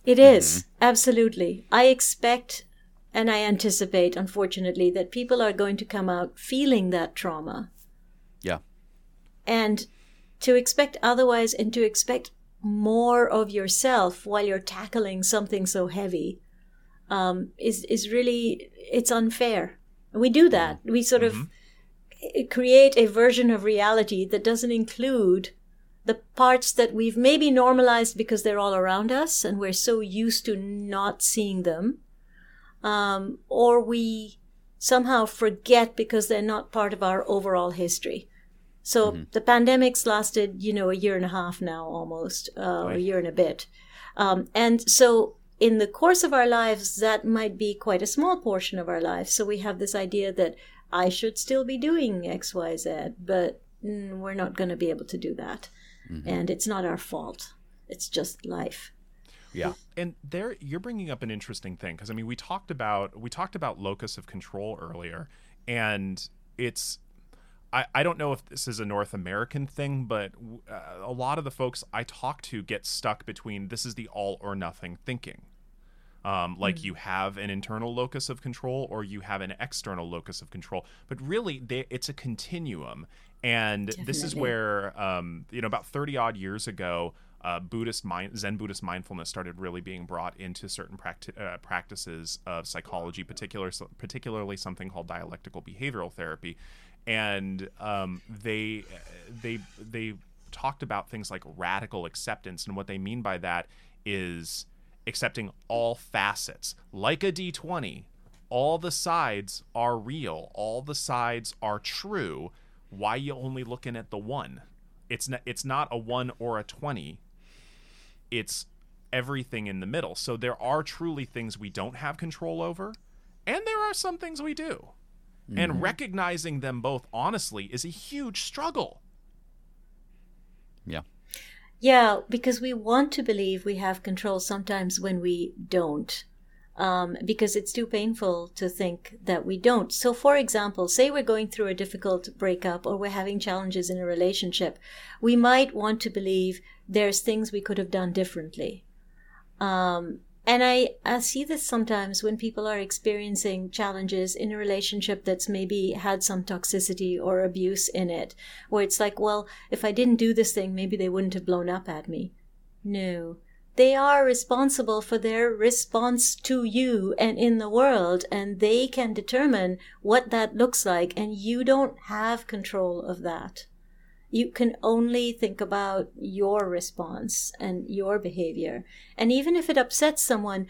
It is, absolutely. I expect and I anticipate, unfortunately, that people are going to come out feeling that trauma. And to expect otherwise and to expect more of yourself while you're tackling something so heavy um, is is really it's unfair. We do that. We sort of eh, create a version of reality that doesn't include the parts that we've maybe normalized because they're all around us and we're so used to not seeing them, um, or we somehow forget because they're not part of our overall history. So the pandemics lasted, you know, a year and a half now almost, uh, a year and a bit. Um, and so in the course of our lives, that might be quite a small portion of our lives. So we have this idea that I should still be doing X, Y, Z, but mm, we're not going to be able to do that. And it's not our fault. It's just life. Yeah. And there, you're bringing up an interesting thing because I mean, we talked about we talked about locus of control earlier, and it's I, I don't know if this is a North American thing, but uh, a lot of the folks I talk to get stuck between this is the all or nothing thinking. Um, like you have an internal locus of control or you have an external locus of control, but really they, it's a continuum. And this is where, um, you know, about 30 odd years ago, uh, Buddhist mind, Zen Buddhist mindfulness started really being brought into certain practi- uh, practices of psychology, particular, particularly something called dialectical behavioral therapy. And um, they they they talked about things like radical acceptance, and what they mean by that is accepting all facets, like a d20. All the sides are real. All the sides are true. Why you only looking at the one? It's not. It's not a one or a twenty. It's everything in the middle. So there are truly things we don't have control over, and there are some things we do. Mm-hmm. And recognizing them both honestly is a huge struggle. Yeah. Yeah, because we want to believe we have control sometimes when we don't. Um, because it's too painful to think that we don't. So, for example, say we're going through a difficult breakup or we're having challenges in a relationship, we might want to believe there's things we could have done differently. Um, and I, I see this sometimes when people are experiencing challenges in a relationship that's maybe had some toxicity or abuse in it, where it's like, well, if I didn't do this thing, maybe they wouldn't have blown up at me. No. They are responsible for their response to you and in the world, and they can determine what that looks like, and you don't have control of that you can only think about your response and your behavior. And even if it upsets someone,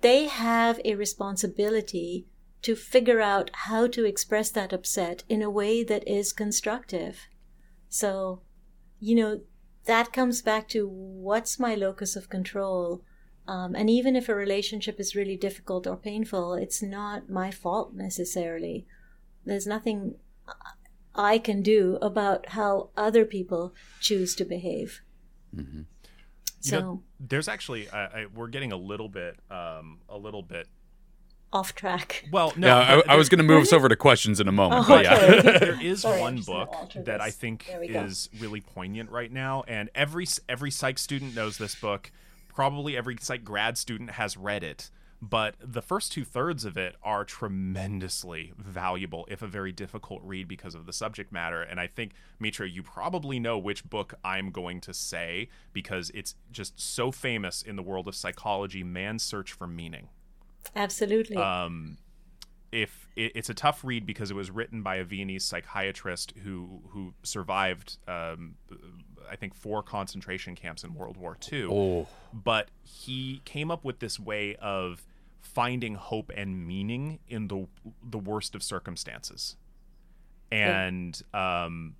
they have a responsibility to figure out how to express that upset in a way that is constructive. So, you know, that comes back to what's my locus of control. Um, and even if a relationship is really difficult or painful, it's not my fault necessarily. There's nothing I can do about how other people choose to behave. Mm-hmm. So know, there's actually I, we're getting a little bit um, a little bit off track. Well, no, yeah, I, I, was going to move us over to questions in a moment. Oh, okay. yeah. there is Sorry, one book that I think is really poignant right now, and every every psych student knows this book. Probably every psych grad student has read it but the first two thirds of it are tremendously valuable, if a very difficult read because of the subject matter. And I think, Mitra, you probably know which book I'm going to say because it's just so famous in the world of psychology Man's Search for Meaning. Absolutely. Um, if it, it's a tough read because it was written by a Viennese psychiatrist who who survived um, I think four concentration camps in World War II. Oh. But he came up with this way of finding hope and meaning in the the worst of circumstances. And um,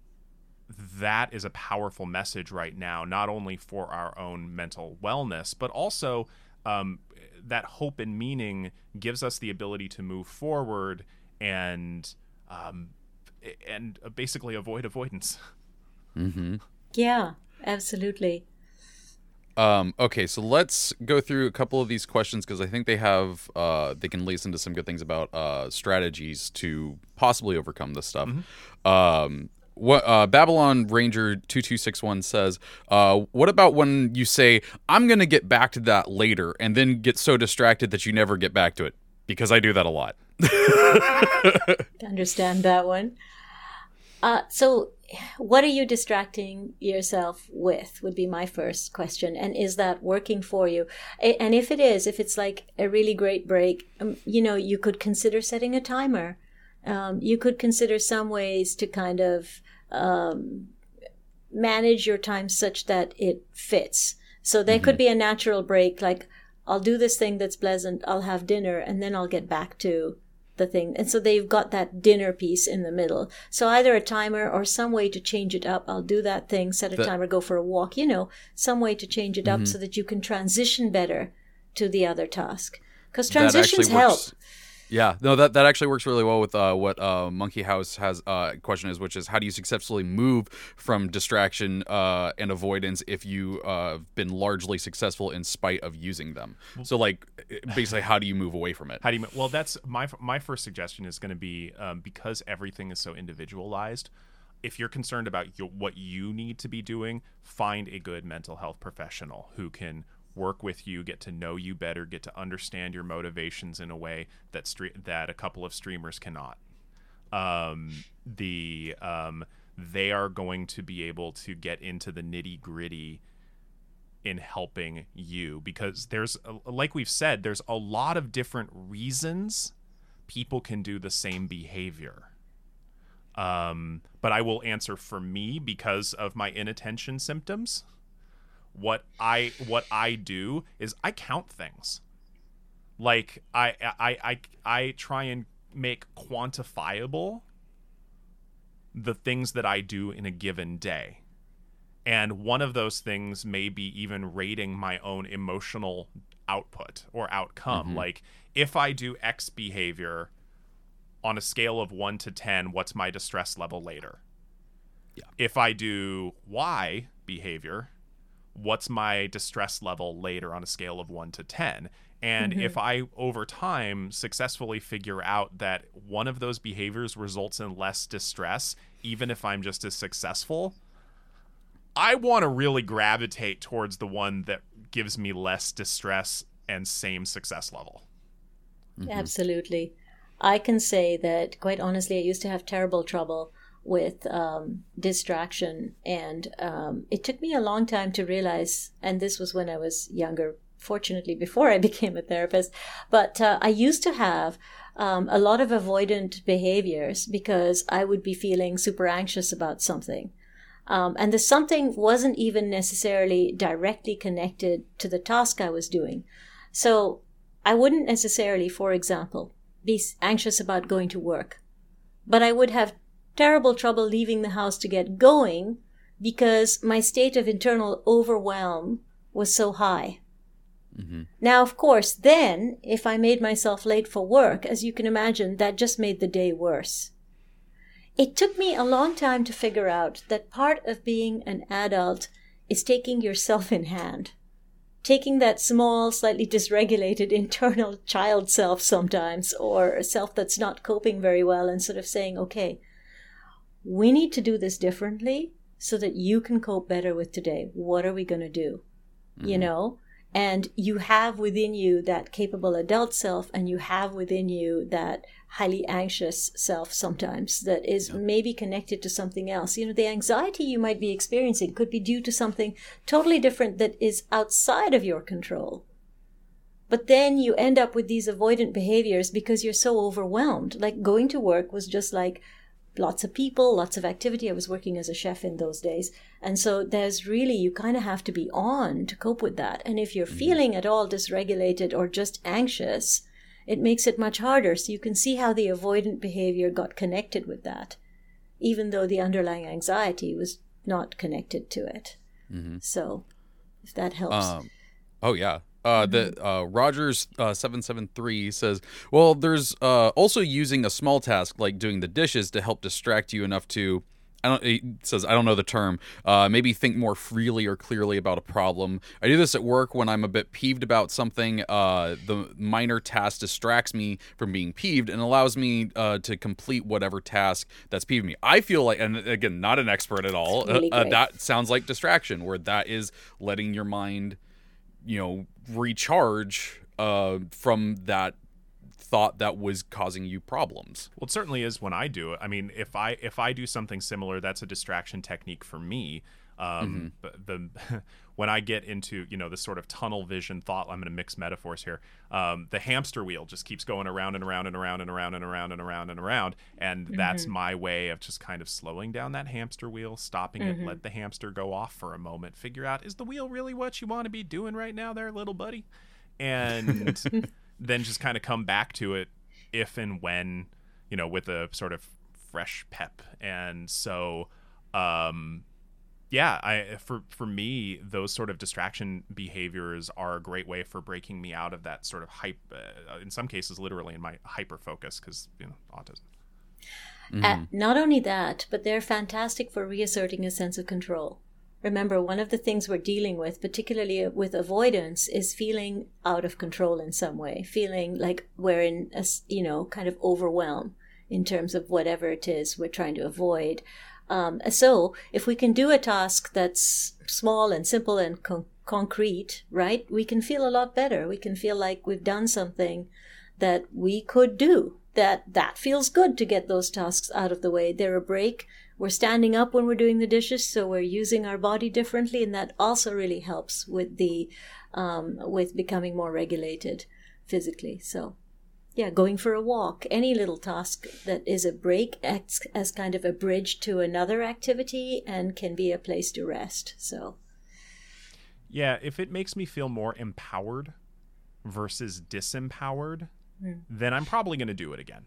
that is a powerful message right now, not only for our own mental wellness, but also um, that hope and meaning gives us the ability to move forward and um, and basically avoid avoidance. Mm-hmm. Yeah, absolutely. Um, okay, so let's go through a couple of these questions because I think they have uh, they can lead us into some good things about uh, strategies to possibly overcome this stuff. Mm-hmm. Um, what uh, Babylon Ranger two two six one says. Uh, what about when you say I'm going to get back to that later, and then get so distracted that you never get back to it? Because I do that a lot. understand that one. Uh, so what are you distracting yourself with would be my first question. And is that working for you? And if it is if it's like a really great break um, you know you could consider setting a timer. Um, you could consider some ways to kind of um, manage your time such that it fits. So there mm-hmm. could be a natural break like i'll do this thing that's pleasant i'll have dinner and then i'll get back to the thing. And so they've got that dinner piece in the middle. So either a timer or some way to change it up. I'll do that thing, set a the, timer, go for a walk, you know, some way to change it up mm-hmm. so that you can transition better to the other task. Because transitions help. Yeah, no, that, that actually works really well with uh, what uh, Monkey House has uh, question is, which is how do you successfully move from distraction uh, and avoidance if you uh, have been largely successful in spite of using them? So, like, basically, how do you move away from it? How do you? Well, that's my my first suggestion is going to be um, because everything is so individualized. If you're concerned about your, what you need to be doing, find a good mental health professional who can work with you, get to know you better, get to understand your motivations in a way that stre- that a couple of streamers cannot. Um, the um, they are going to be able to get into the nitty gritty in helping you because there's like we've said there's a lot of different reasons people can do the same behavior Um, but I will answer for me because of my inattention symptoms. What I what I do is I count things. Like I I I I try and make quantifiable the things that I do in a given day. And one of those things may be even rating my own emotional output or outcome. Mm-hmm. Like if I do X behavior on a scale of 1 to 10, what's my distress level later? Yeah. If I do Y behavior, what's my distress level later on a scale of 1 to 10? And mm-hmm. if I over time successfully figure out that one of those behaviors results in less distress, even if I'm just as successful, I want to really gravitate towards the one that gives me less distress and same success level. Mm-hmm. Absolutely. I can say that, quite honestly, I used to have terrible trouble with um, distraction. And um, it took me a long time to realize, and this was when I was younger, fortunately, before I became a therapist, but uh, I used to have. Um, a lot of avoidant behaviors because I would be feeling super anxious about something. Um, and the something wasn't even necessarily directly connected to the task I was doing. So I wouldn't necessarily, for example, be anxious about going to work, but I would have terrible trouble leaving the house to get going because my state of internal overwhelm was so high. Mm-hmm. Now, of course, then if I made myself late for work, as you can imagine, that just made the day worse. It took me a long time to figure out that part of being an adult is taking yourself in hand. Taking that small, slightly dysregulated internal child self sometimes, or a self that's not coping very well, and sort of saying, okay, we need to do this differently so that you can cope better with today. What are we going to do? You mm-hmm. know? And you have within you that capable adult self, and you have within you that highly anxious self sometimes that is maybe connected to something else. You know, the anxiety you might be experiencing could be due to something totally different that is outside of your control. But then you end up with these avoidant behaviors because you're so overwhelmed. Like going to work was just like lots of people, lots of activity. I was working as a chef in those days. And so there's really, you kind of have to be on to cope with that. And if you're feeling at all dysregulated or just anxious, it makes it much harder. So you can see how the avoidant behavior got connected with that, even though the underlying anxiety was not connected to it. So if that helps. Um, oh yeah. Uh, the uh, Rogers uh, seven seven three says, "Well, there's uh, also using a small task like doing the dishes to help distract you enough to." I don't. He says I don't know the term. Uh, maybe think more freely or clearly about a problem. I do this at work when I'm a bit peeved about something. Uh, the minor task distracts me from being peeved and allows me uh, to complete whatever task that's peeved me. I feel like, and again, not an expert at all. Really uh, that sounds like distraction, where that is letting your mind you know recharge uh from that thought that was causing you problems Well, it certainly is when I do it. I mean, if I if I do something similar, that's a distraction technique for me. Um, but the when I get into you know this sort of tunnel vision thought, I'm going to mix metaphors here. Um, the hamster wheel just keeps going around and around and around and around and around and around and around, and that's my way of just kind of slowing down that hamster wheel, stopping it, let the hamster go off for a moment, figure out is the wheel really what you want to be doing right now, there, little buddy, and then just kind of come back to it if and when you know with a sort of fresh pep. And so um yeah i for for me those sort of distraction behaviors are a great way for breaking me out of that sort of hype uh, in some cases literally in my hyper focus because you know autism Uh, not only that, but they're fantastic for reasserting a sense of control. Remember, one of the things we're dealing with, particularly with avoidance, is feeling out of control in some way, feeling like we're in a you know, kind of overwhelm in terms of whatever it is we're trying to avoid. Um, so, if we can do a task that's small and simple and con- concrete, right, we can feel a lot better. We can feel like we've done something that we could do that that feels good to get those tasks out of the way. They're a break. We're standing up when we're doing the dishes so we're using our body differently and that also really helps with the um, with becoming more regulated physically. So yeah, going for a walk, any little task that is a break acts as kind of a bridge to another activity and can be a place to rest. So, Yeah, if it makes me feel more empowered versus disempowered, hmm. then I'm probably going to do it again.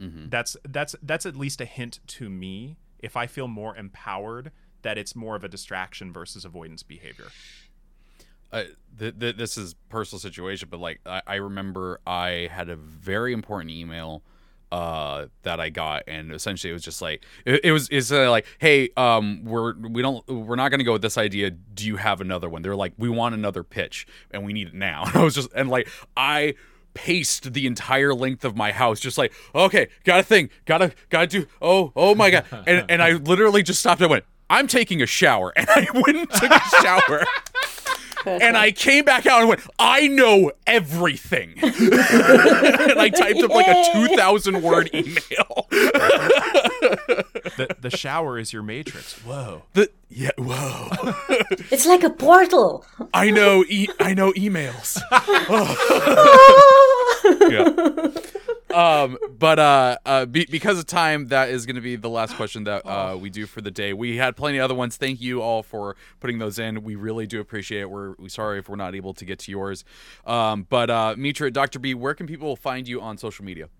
Mm-hmm. That's that's that's at least a hint to me. If I feel more empowered, that it's more of a distraction versus avoidance behavior. Uh, th- th- this is personal situation, but like I, I remember I had a very important email uh that I got and essentially it was just like it, it was it's uh, like hey um we're we don't we're not going to go with this idea. Do you have another one? They're like we want another pitch and we need it now. And I was just and like I paced the entire length of my house just like okay got a thing gotta gotta do oh oh my god. And and I literally just stopped and went I'm taking a shower. And I went and took a shower and I came back out and went, I know everything. and I typed up like a 2,000 word email. The the shower is your matrix. Whoa. The, yeah, whoa. it's like a portal. I know, e- I know emails. yeah. Um, but uh, uh, be- because of time, that is going to be the last question that uh, we do for the day. We had plenty of other ones. Thank you all for putting those in. We really do appreciate it. We're we sorry if we're not able to get to yours. Um, but uh, Mitra, Dr. B, where can people find you on social media?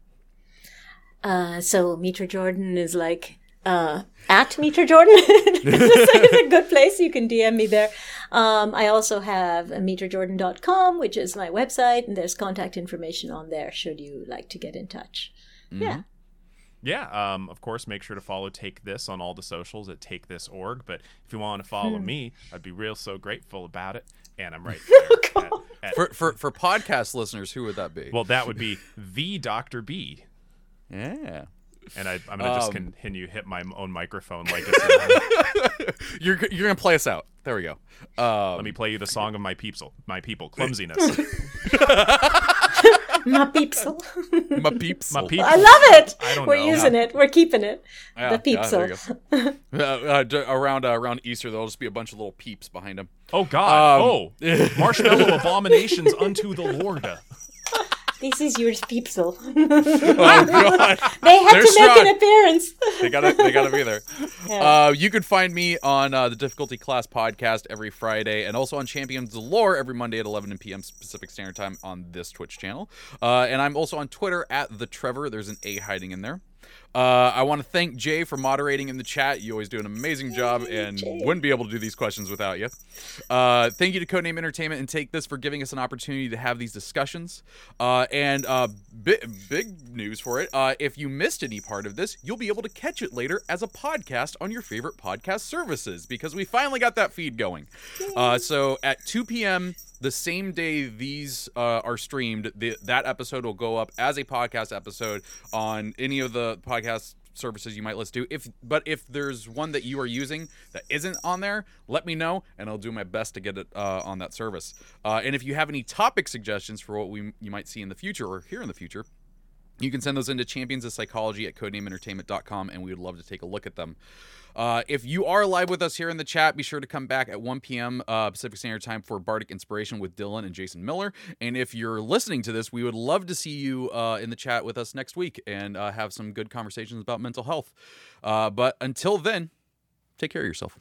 Uh, so Mitra Jordan is like uh, at Mitra Jordan. it's a good place. You can DM me there. Um, I also have mitrajordan.com, which is my website, and there's contact information on there should you like to get in touch. Yeah. Yeah, um, of course, make sure to follow Take This on all the socials at Take This org. But if you want to follow me, I'd be real so grateful about it. And I'm right there. at- at- For, for, for podcast listeners, who would that be? well, that would be the Dr. B. yeah. And I, I'm going to just Um, continue hit my own microphone like it's. You're, you're going to play us out. There we go. Um, Let me play you the song of my people, my people, clumsiness. My peepsel. my peeps. My people. I love it. I don't We're know. using it. We're keeping it. Yeah, the peepsel. you go. uh, uh, d- around uh, around Easter, there'll just be a bunch of little peeps behind him. Oh God! Um, oh, marshmallow abominations unto the Lord. This is your peepsel. Oh God, they had They're to make an appearance. they gotta they gotta be there. Yeah. Uh, you can find me on uh, the Difficulty Class podcast every Friday, and also on Champions Lore every Monday at 11 p.m. Pacific Standard Time on this Twitch channel. Uh, and I'm also on Twitter at the Trevor. There's an A hiding in there. Uh, I want to thank Jay for moderating in the chat. You always do an amazing job, and wouldn't be able to do these questions without you. Uh, thank you to Codename Entertainment and Take This for giving us an opportunity to have these discussions. Uh, and uh, bi- big news for it: uh, if you missed any part of this, you'll be able to catch it later as a podcast on your favorite podcast services because we finally got that feed going. Uh, so at 2 p.m. the same day these uh, are streamed, the, that episode will go up as a podcast episode on any of the podcast services you might listen to. If but if there's one that you are using that isn't on there, let me know and I'll do my best to get it uh, on that service. Uh, and if you have any topic suggestions for what we you might see in the future or hear in the future, you can send those into champions of psychology at codenameentertainment.com and we would love to take a look at them. Uh, if you are live with us here in the chat, be sure to come back at 1 p.m. Uh, Pacific Standard Time for Bardic Inspiration with Dylan and Jason Miller. And if you're listening to this, we would love to see you uh, in the chat with us next week and uh, have some good conversations about mental health. Uh, but until then, take care of yourself.